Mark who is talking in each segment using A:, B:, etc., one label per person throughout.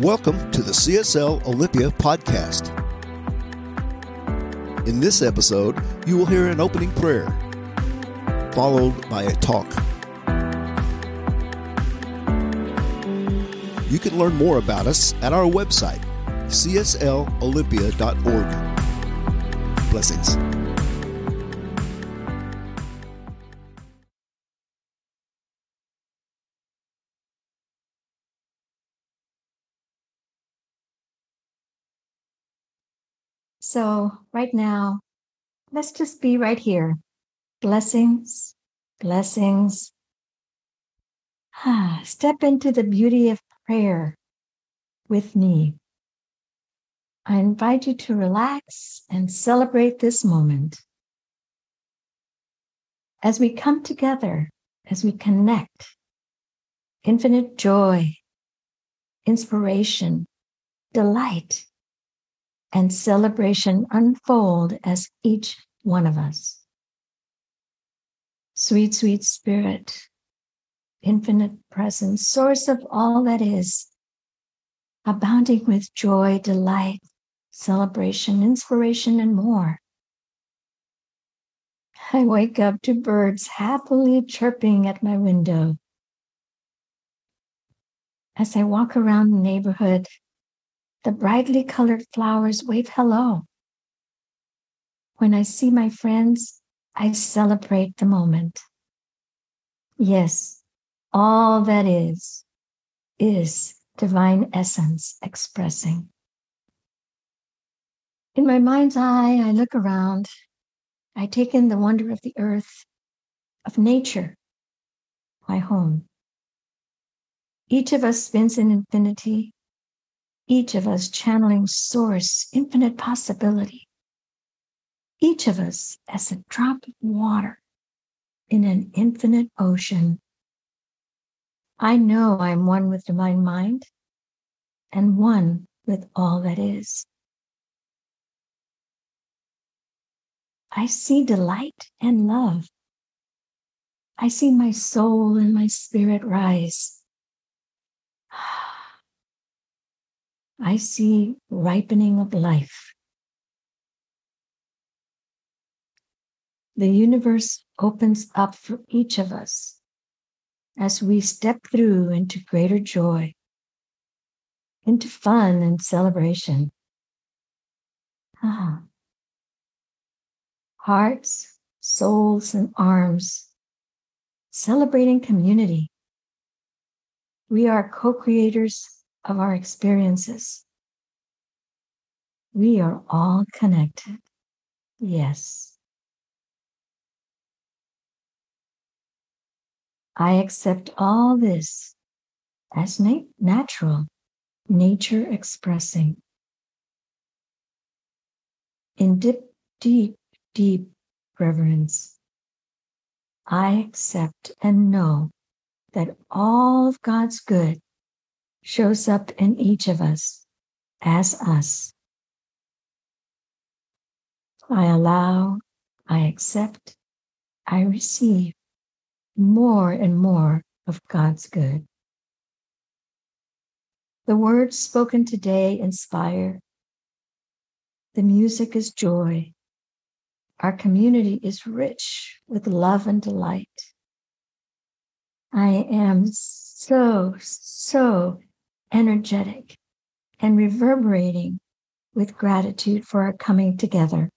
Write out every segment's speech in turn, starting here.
A: Welcome to the CSL Olympia podcast. In this episode, you will hear an opening prayer, followed by a talk. You can learn more about us at our website, cslolympia.org. Blessings.
B: So, right now, let's just be right here. Blessings, blessings. Ah, step into the beauty of prayer with me. I invite you to relax and celebrate this moment. As we come together, as we connect, infinite joy, inspiration, delight, and celebration unfold as each one of us. Sweet, sweet spirit, infinite presence, source of all that is, abounding with joy, delight, celebration, inspiration, and more. I wake up to birds happily chirping at my window. As I walk around the neighborhood, the brightly colored flowers wave hello. When I see my friends, I celebrate the moment. Yes, all that is, is divine essence expressing. In my mind's eye, I look around. I take in the wonder of the earth, of nature, my home. Each of us spins in infinity, each of us channeling source, infinite possibility. Each of us as a drop of water in an infinite ocean. I know I'm one with divine mind and one with all that is. I see delight and love. I see my soul and my spirit rise. I see ripening of life. The universe opens up for each of us as we step through into greater joy, into fun and celebration. Ah. Hearts, souls, and arms, celebrating community. We are co creators of our experiences. We are all connected. Yes. I accept all this as na- natural, nature expressing. In deep, deep, deep reverence, I accept and know that all of God's good shows up in each of us as us. I allow, I accept, I receive more and more of God's good. The words spoken today inspire. The music is joy. Our community is rich with love and delight. I am so, so energetic, and reverberating with gratitude for our coming together.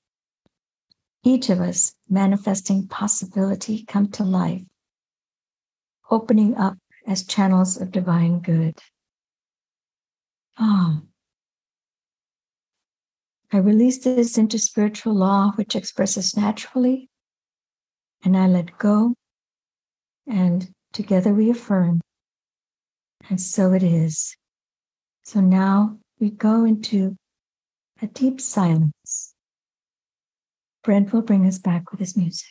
B: Each of us manifesting possibility come to life, opening up as channels of divine good. Ah. I release this into spiritual law, which expresses naturally, and I let go, and together we affirm, and so it is. So now we go into a deep silence. Brent will bring us back with his music.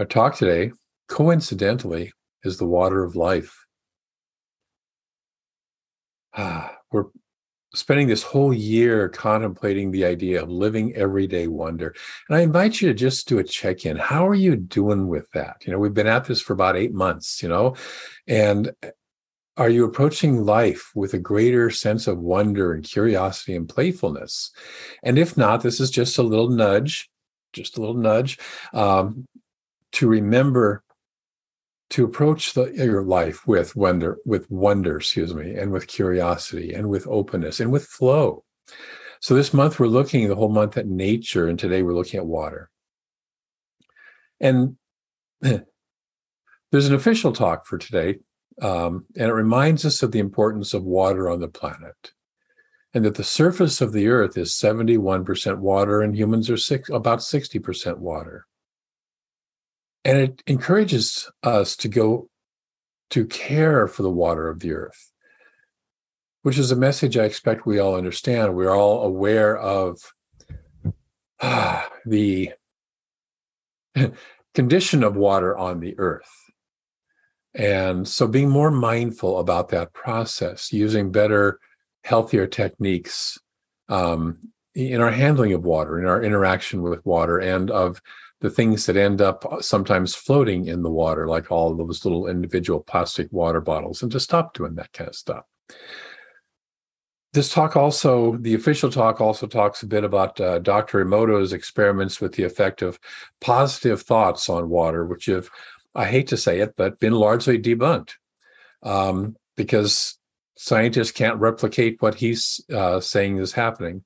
C: Our talk today, coincidentally, is the water of life. Ah, we're spending this whole year contemplating the idea of living everyday wonder. And I invite you to just do a check in. How are you doing with that? You know, we've been at this for about eight months, you know, and are you approaching life with a greater sense of wonder and curiosity and playfulness? And if not, this is just a little nudge, just a little nudge um, to remember to approach the, your life with wonder, with wonder, excuse me, and with curiosity and with openness and with flow. So this month we're looking the whole month at nature, and today we're looking at water. And there's an official talk for today, um, and it reminds us of the importance of water on the planet, and that the surface of the Earth is 71% water, and humans are six, about 60% water. And it encourages us to go to care for the water of the earth, which is a message I expect we all understand. We're all aware of ah, the condition of water on the earth. And so being more mindful about that process, using better, healthier techniques um, in our handling of water, in our interaction with water, and of the things that end up uh, sometimes floating in the water, like all those little individual plastic water bottles, and to stop doing that kind of stuff. This talk also, the official talk also talks a bit about uh, Dr. Emoto's experiments with the effect of positive thoughts on water, which have, I hate to say it, but been largely debunked um, because scientists can't replicate what he's uh, saying is happening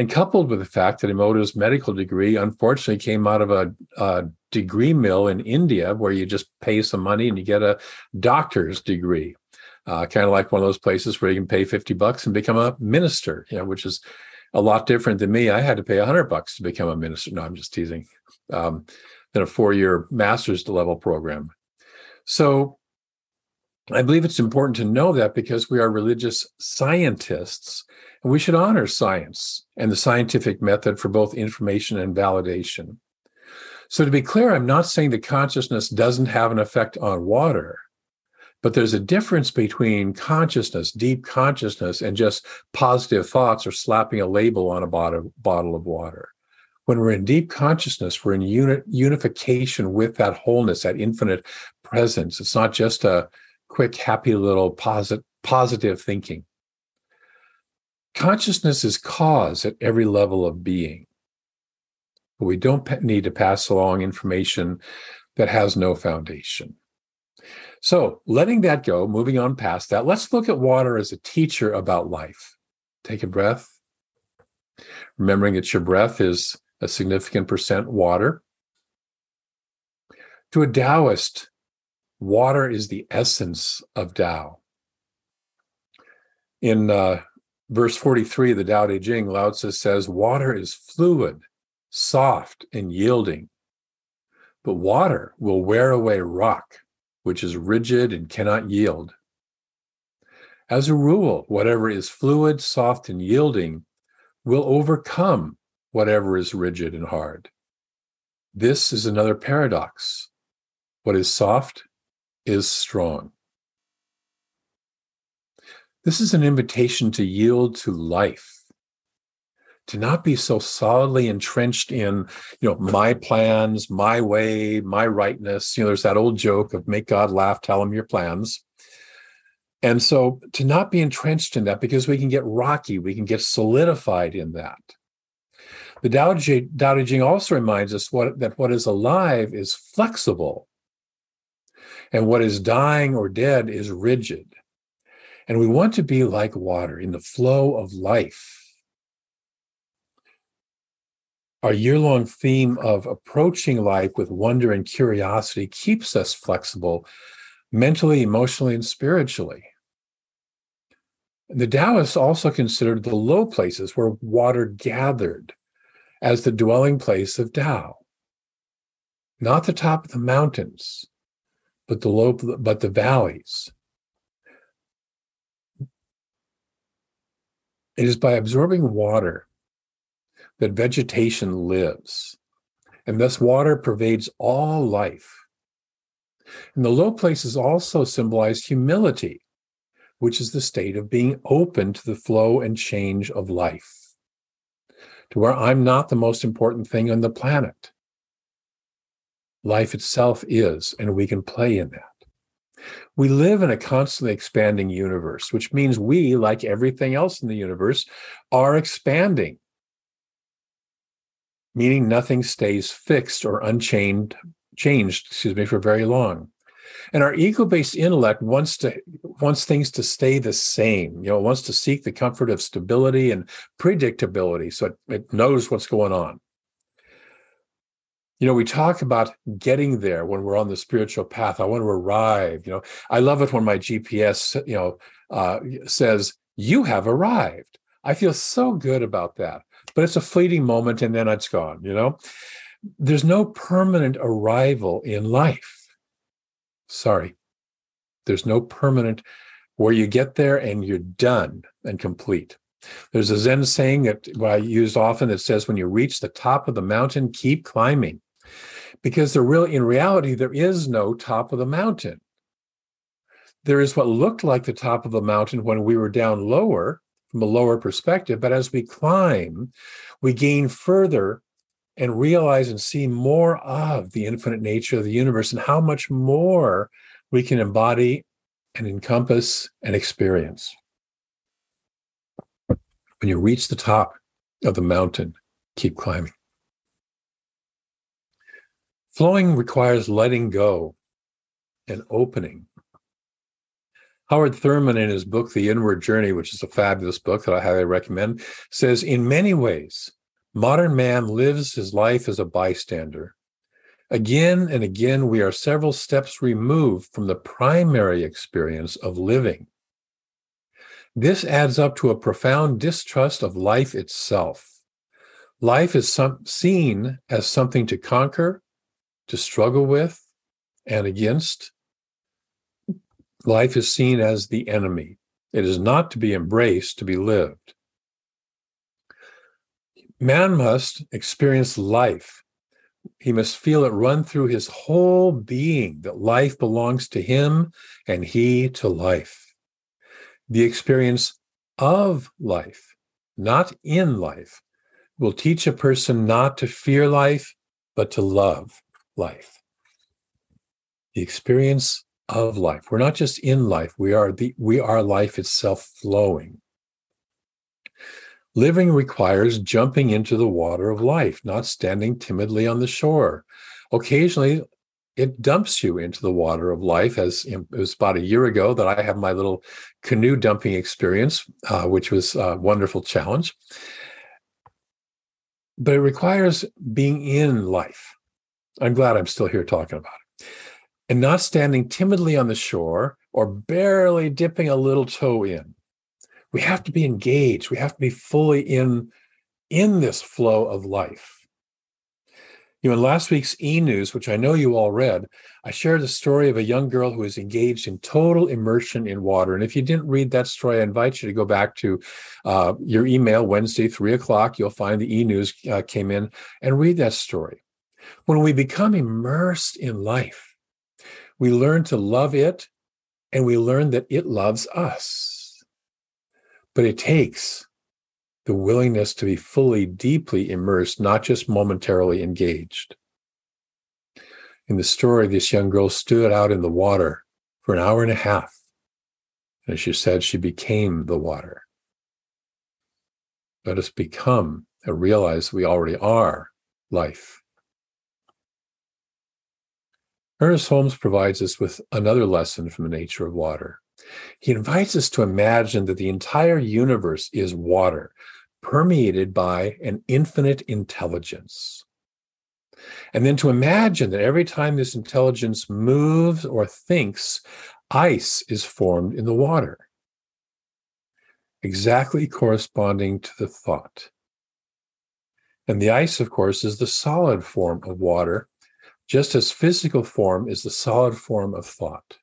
C: and coupled with the fact that Emoto's medical degree unfortunately came out of a, a, degree mill in India where you just pay some money and you get a doctor's degree. Uh, kind of like one of those places where you can pay 50 bucks and become a minister, you know, which is a lot different than me. I had to pay 100 bucks to become a minister. No, I'm just teasing. Um, than a four-year master's level program. So I believe it's important to know that because we are religious scientists and we should honor science and the scientific method for both information and validation. So, to be clear, I'm not saying that consciousness doesn't have an effect on water, but there's a difference between consciousness, deep consciousness, and just positive thoughts or slapping a label on a bottle, bottle of water. When we're in deep consciousness, we're in unit, unification with that wholeness, that infinite presence. It's not just a quick, happy little posit- positive thinking. Consciousness is cause at every level of being. But we don't need to pass along information that has no foundation. So, letting that go, moving on past that, let's look at water as a teacher about life. Take a breath, remembering that your breath is a significant percent water. To a Taoist, water is the essence of Tao. In uh, verse 43 of the Tao Te Ching, Lao Tzu says, Water is fluid, soft, and yielding. But water will wear away rock, which is rigid and cannot yield. As a rule, whatever is fluid, soft, and yielding will overcome whatever is rigid and hard. This is another paradox. What is soft is strong. This is an invitation to yield to life, to not be so solidly entrenched in, you know, my plans, my way, my rightness. You know, there's that old joke of make God laugh, tell him your plans. And so to not be entrenched in that because we can get rocky, we can get solidified in that. The Tao Te Ching also reminds us what, that what is alive is flexible, and what is dying or dead is rigid. And we want to be like water in the flow of life. Our year long theme of approaching life with wonder and curiosity keeps us flexible mentally, emotionally, and spiritually. The Taoists also considered the low places where water gathered as the dwelling place of Tao, not the top of the mountains, but the low, but the valleys, It is by absorbing water that vegetation lives. and thus water pervades all life. And the low places also symbolize humility, which is the state of being open to the flow and change of life, to where I'm not the most important thing on the planet. Life itself is, and we can play in that. We live in a constantly expanding universe, which means we, like everything else in the universe, are expanding, meaning nothing stays fixed or unchanged, changed, excuse me, for very long. And our ego-based intellect wants to wants things to stay the same. You know, wants to seek the comfort of stability and predictability, so it, it knows what's going on you know we talk about getting there when we're on the spiritual path i want to arrive you know? I love it when my gps you know uh, says you have arrived. I feel so good about that but it's a fleeting moment and then it's gone you know? There's no permanent arrival in life. Sorry. There's no permanent where you get there and you're done and complete. There's a zen saying that i use often that says when you reach the top of the mountain keep climbing because there really in reality there is no top of the mountain. There is what looked like the top of the mountain when we were down lower from a lower perspective but as we climb we gain further and realize and see more of the infinite nature of the universe and how much more we can embody and encompass and experience. When you reach the top of the mountain keep climbing Flowing requires letting go and opening. Howard Thurman, in his book, The Inward Journey, which is a fabulous book that I highly recommend, says In many ways, modern man lives his life as a bystander. Again and again, we are several steps removed from the primary experience of living. This adds up to a profound distrust of life itself. Life is some, seen as something to conquer to struggle with and against. Life is seen as the enemy. It is not to be embraced, to be lived. Man must experience life. He must feel it run through his whole being that life belongs to him and he to life. The experience of life, not in life, will teach a person not to fear life, but to love life. The experience of life. We're not just in life, we are the we are life itself flowing. Living requires jumping into the water of life, not standing timidly on the shore. Occasionally, it dumps you into the water of life. As it was about a year ago that I had my little canoe dumping experience, uh, which was a wonderful challenge. But it requires being in life. I'm glad I'm still here talking about it. And not standing timidly on the shore or barely dipping a little toe in. We have to be engaged. We have to be fully in, in this flow of life. You know, in last week's e news, which I know you all read, I shared the story of a young girl who was engaged in total immersion in water. And if you didn't read that story, I invite you to go back to uh, your email Wednesday, three o'clock. You'll find the e news uh, came in and read that story. When we become immersed in life, we learn to love it and we learn that it loves us. But it takes the willingness to be fully, deeply immersed, not just momentarily engaged. In the story, this young girl stood out in the water for an hour and a half. And she said she became the water. Let us become and realize we already are life. Ernest Holmes provides us with another lesson from the nature of water. He invites us to imagine that the entire universe is water, permeated by an infinite intelligence. And then to imagine that every time this intelligence moves or thinks, ice is formed in the water, exactly corresponding to the thought. And the ice, of course, is the solid form of water just as physical form is the solid form of thought.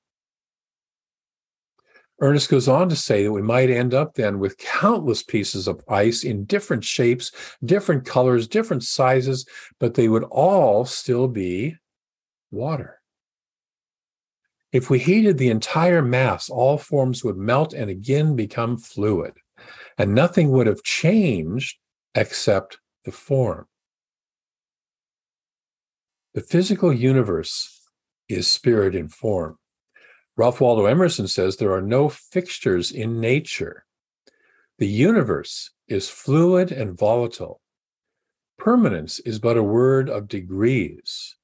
C: Ernest goes on to say that we might end up then with countless pieces of ice in different shapes, different colors, different sizes, but they would all still be water. If we heated the entire mass, all forms would melt and again become fluid, and nothing would have changed except the form. The physical universe is spirit in form. Ralph Waldo Emerson says there are no fixtures in nature. The universe is fluid and volatile. Permanence is but a word of degrees.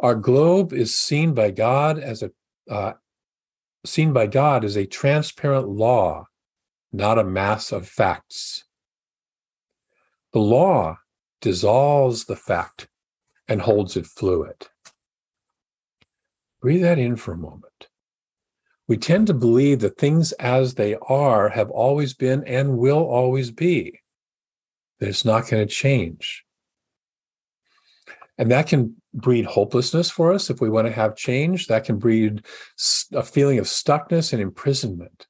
C: Our globe is seen by God as a uh, seen by God as a transparent law, not a mass of facts. The law dissolves the fact and holds it fluid. Breathe that in for a moment. We tend to believe that things as they are have always been and will always be, that it's not going to change. And that can breed hopelessness for us if we want to have change. That can breed a feeling of stuckness and imprisonment.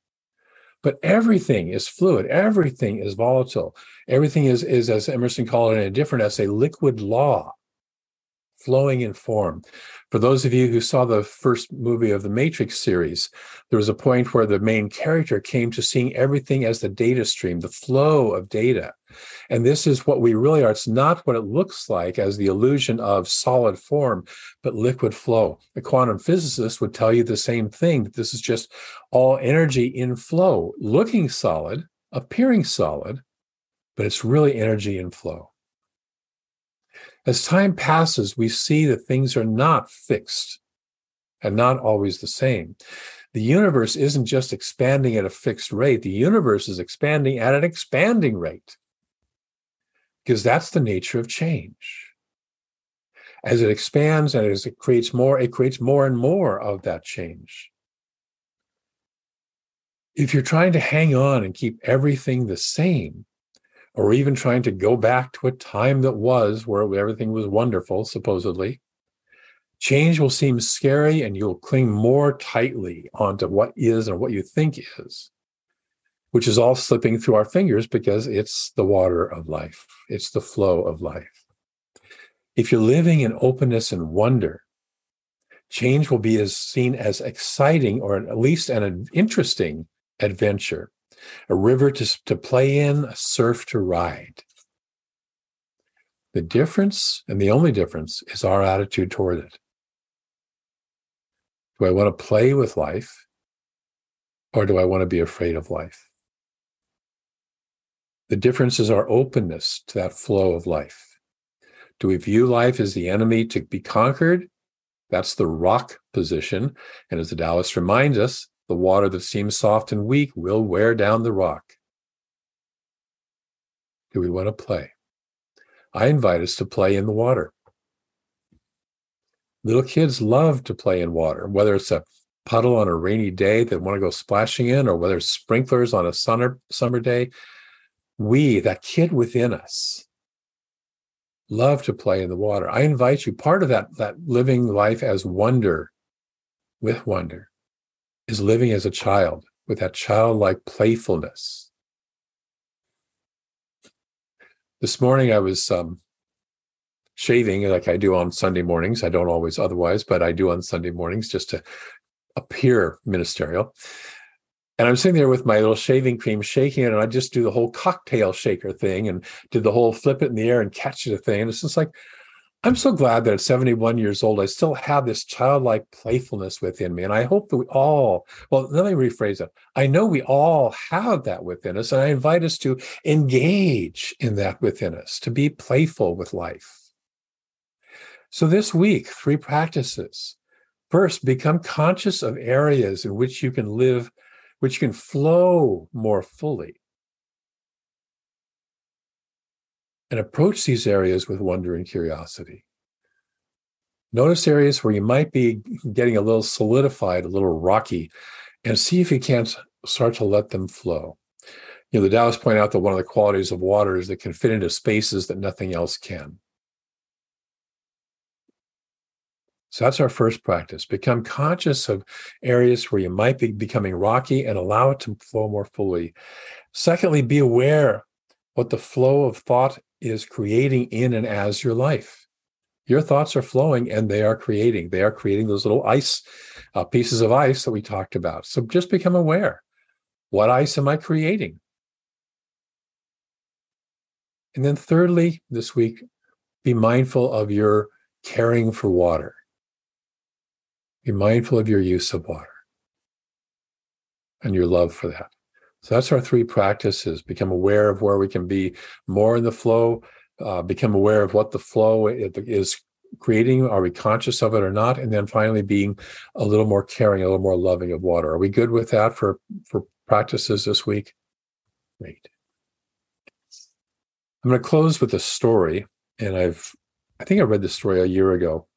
C: But everything is fluid, everything is volatile. Everything is, is as Emerson called it in a different essay, liquid law flowing in form. For those of you who saw the first movie of the Matrix series, there was a point where the main character came to seeing everything as the data stream, the flow of data. And this is what we really are. It's not what it looks like as the illusion of solid form, but liquid flow. A quantum physicist would tell you the same thing this is just all energy in flow, looking solid, appearing solid, but it's really energy in flow. As time passes, we see that things are not fixed and not always the same. The universe isn't just expanding at a fixed rate, the universe is expanding at an expanding rate because that's the nature of change. As it expands and as it creates more, it creates more and more of that change. If you're trying to hang on and keep everything the same, or even trying to go back to a time that was where everything was wonderful, supposedly, change will seem scary and you'll cling more tightly onto what is or what you think is, which is all slipping through our fingers because it's the water of life, it's the flow of life. If you're living in openness and wonder, change will be as seen as exciting or at least an interesting adventure a river to, to play in, a surf to ride. The difference, and the only difference, is our attitude toward it. Do I want to play with life or do I want to be afraid of life? The difference is our openness to that flow of life. Do we view life as the enemy to be conquered? That's the rock position. And as the Taoist reminds us, the water that seems soft and weak will wear down the rock. Do we want to play? I invite us to play in the water. Little kids love to play in water, whether it's a puddle on a rainy day that want to go splashing in, or whether it's sprinklers on a summer, summer day. We, that kid within us, love to play in the water. I invite you, part of that, that living life as wonder, with wonder, is living as a child with that childlike playfulness. This morning I was um, shaving like I do on Sunday mornings. I don't always otherwise, but I do on Sunday mornings just to appear ministerial. And I'm sitting there with my little shaving cream, shaking it, and I just do the whole cocktail shaker thing and did the whole flip it in the air and catch it thing. And it's just like, I'm so glad that at 71 years old, I still have this childlike playfulness within me. And I hope that we all, well, let me rephrase it. I know we all have that within us. And I invite us to engage in that within us, to be playful with life. So this week, three practices. First, become conscious of areas in which you can live, which can flow more fully. And approach these areas with wonder and curiosity. Notice areas where you might be getting a little solidified, a little rocky, and see if you can't start to let them flow. You know, the Taoists point out that one of the qualities of water is that it can fit into spaces that nothing else can. So that's our first practice. Become conscious of areas where you might be becoming rocky and allow it to flow more fully. Secondly, be aware what the flow of thought is creating in and as your life. Your thoughts are flowing and they are creating. They are creating those little ice uh, pieces of ice that we talked about. So just become aware. What ice am I creating? And then, thirdly, this week, be mindful of your caring for water. Be mindful of your use of water and your love for that. So that's our three practices. Become aware of where we can be more in the flow, uh, become aware of what the flow is creating. Are we conscious of it or not? And then finally being a little more caring, a little more loving of water. Are we good with that for, for practices this week? Great. I'm going to close with a story. And I've, I think I read this story a year ago.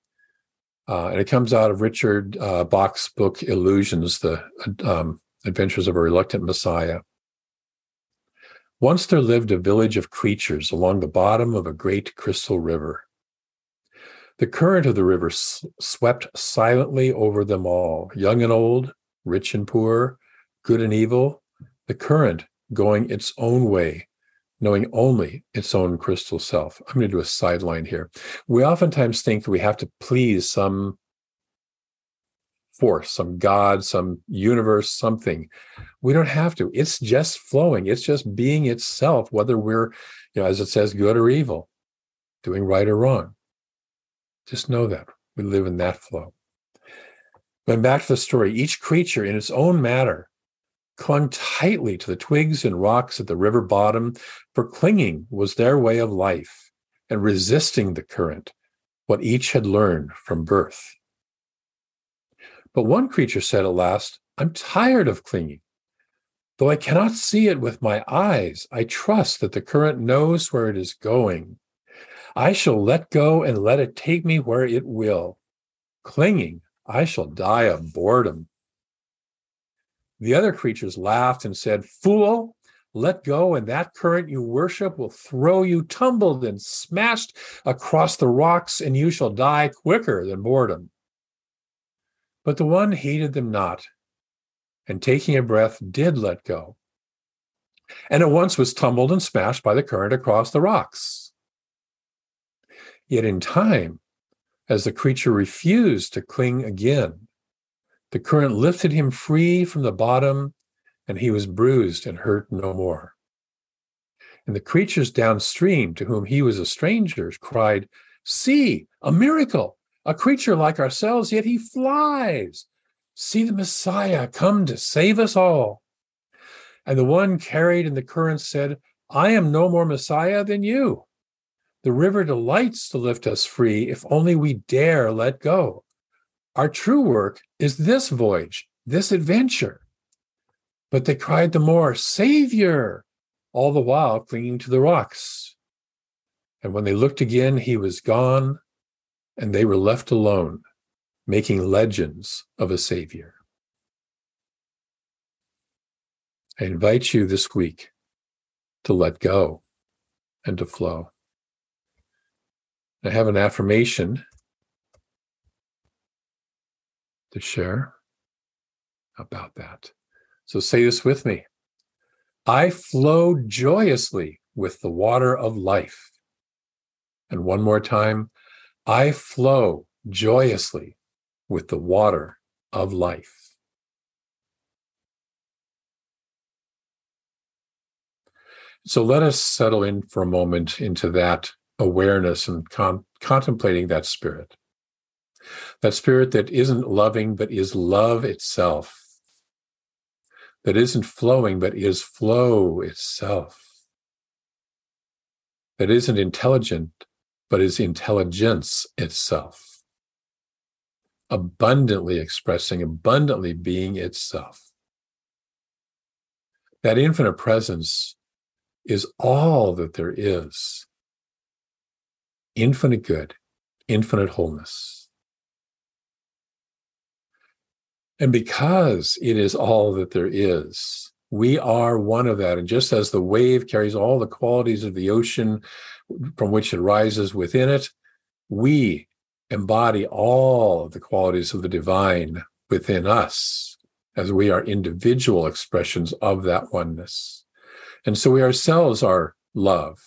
C: Uh, and it comes out of Richard uh, Bach's book, Illusions, the um, Adventures of a Reluctant Messiah. Once there lived a village of creatures along the bottom of a great crystal river. The current of the river s- swept silently over them all, young and old, rich and poor, good and evil, the current going its own way, knowing only its own crystal self. I'm going to do a sideline here. We oftentimes think that we have to please some force, some God, some universe, something. We don't have to. It's just flowing. It's just being itself, whether we're, you know, as it says, good or evil, doing right or wrong. Just know that we live in that flow. Going back to the story, each creature in its own manner clung tightly to the twigs and rocks at the river bottom, for clinging was their way of life, and resisting the current, what each had learned from birth. But one creature said at last, I'm tired of clinging. Though I cannot see it with my eyes, I trust that the current knows where it is going. I shall let go and let it take me where it will. Clinging, I shall die of boredom. The other creatures laughed and said, Fool, let go, and that current you worship will throw you tumbled and smashed across the rocks, and you shall die quicker than boredom. But the one heeded them not, and taking a breath, did let go, and at once was tumbled and smashed by the current across the rocks. Yet in time, as the creature refused to cling again, the current lifted him free from the bottom, and he was bruised and hurt no more. And the creatures downstream, to whom he was a stranger, cried, See, a miracle! A creature like ourselves, yet he flies. See the Messiah come to save us all. And the one carried in the current said, I am no more Messiah than you. The river delights to lift us free if only we dare let go. Our true work is this voyage, this adventure. But they cried the more, Savior, all the while clinging to the rocks. And when they looked again, he was gone, and they were left alone, making legends of a Savior. I invite you this week to let go and to flow. I have an affirmation to share about that. So say this with me I flow joyously with the water of life. And one more time, I flow joyously with the water of life. So let us settle in for a moment into that awareness and con- contemplating that spirit. That spirit that isn't loving, but is love itself. That isn't flowing, but is flow itself. That isn't intelligent, but is intelligence itself, abundantly expressing, abundantly being itself. That infinite presence is all that there is infinite good, infinite wholeness. And because it is all that there is, we are one of that. And just as the wave carries all the qualities of the ocean from which it rises within it, we embody all of the qualities of the divine within us as we are individual expressions of that oneness. And so we ourselves are love,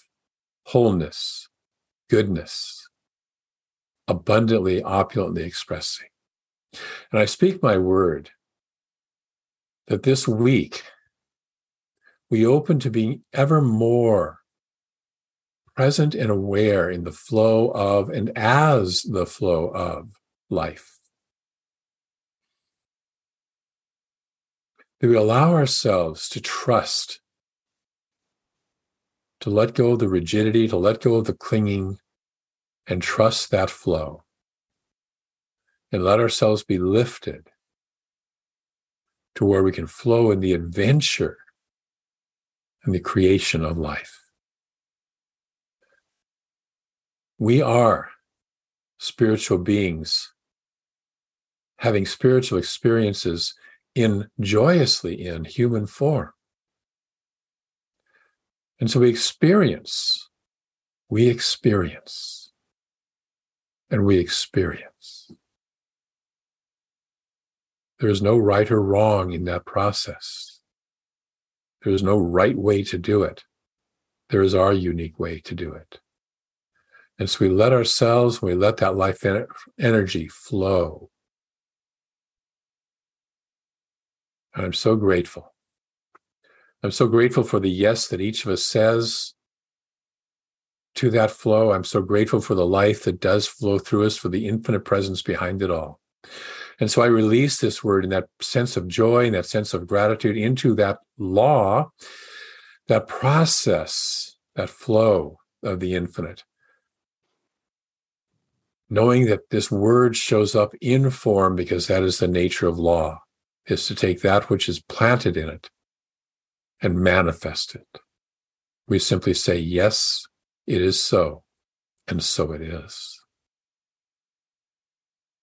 C: wholeness, goodness, abundantly, opulently expressing. And I speak my word that this week we open to be ever more present and aware in the flow of and as the flow of life. That we allow ourselves to trust, to let go of the rigidity, to let go of the clinging, and trust that flow. And let ourselves be lifted to where we can flow in the adventure and the creation of life. We are spiritual beings having spiritual experiences in joyously in human form. And so we experience, we experience, and we experience. There is no right or wrong in that process. There is no right way to do it. There is our unique way to do it. And so we let ourselves, we let that life energy flow. And I'm so grateful. I'm so grateful for the yes that each of us says to that flow. I'm so grateful for the life that does flow through us, for the infinite presence behind it all. And so I release this word in that sense of joy and that sense of gratitude into that law, that process, that flow of the infinite knowing that this word shows up in form because that is the nature of law, is to take that which is planted in it and manifest it. We simply say, Yes, it is so, and so it is.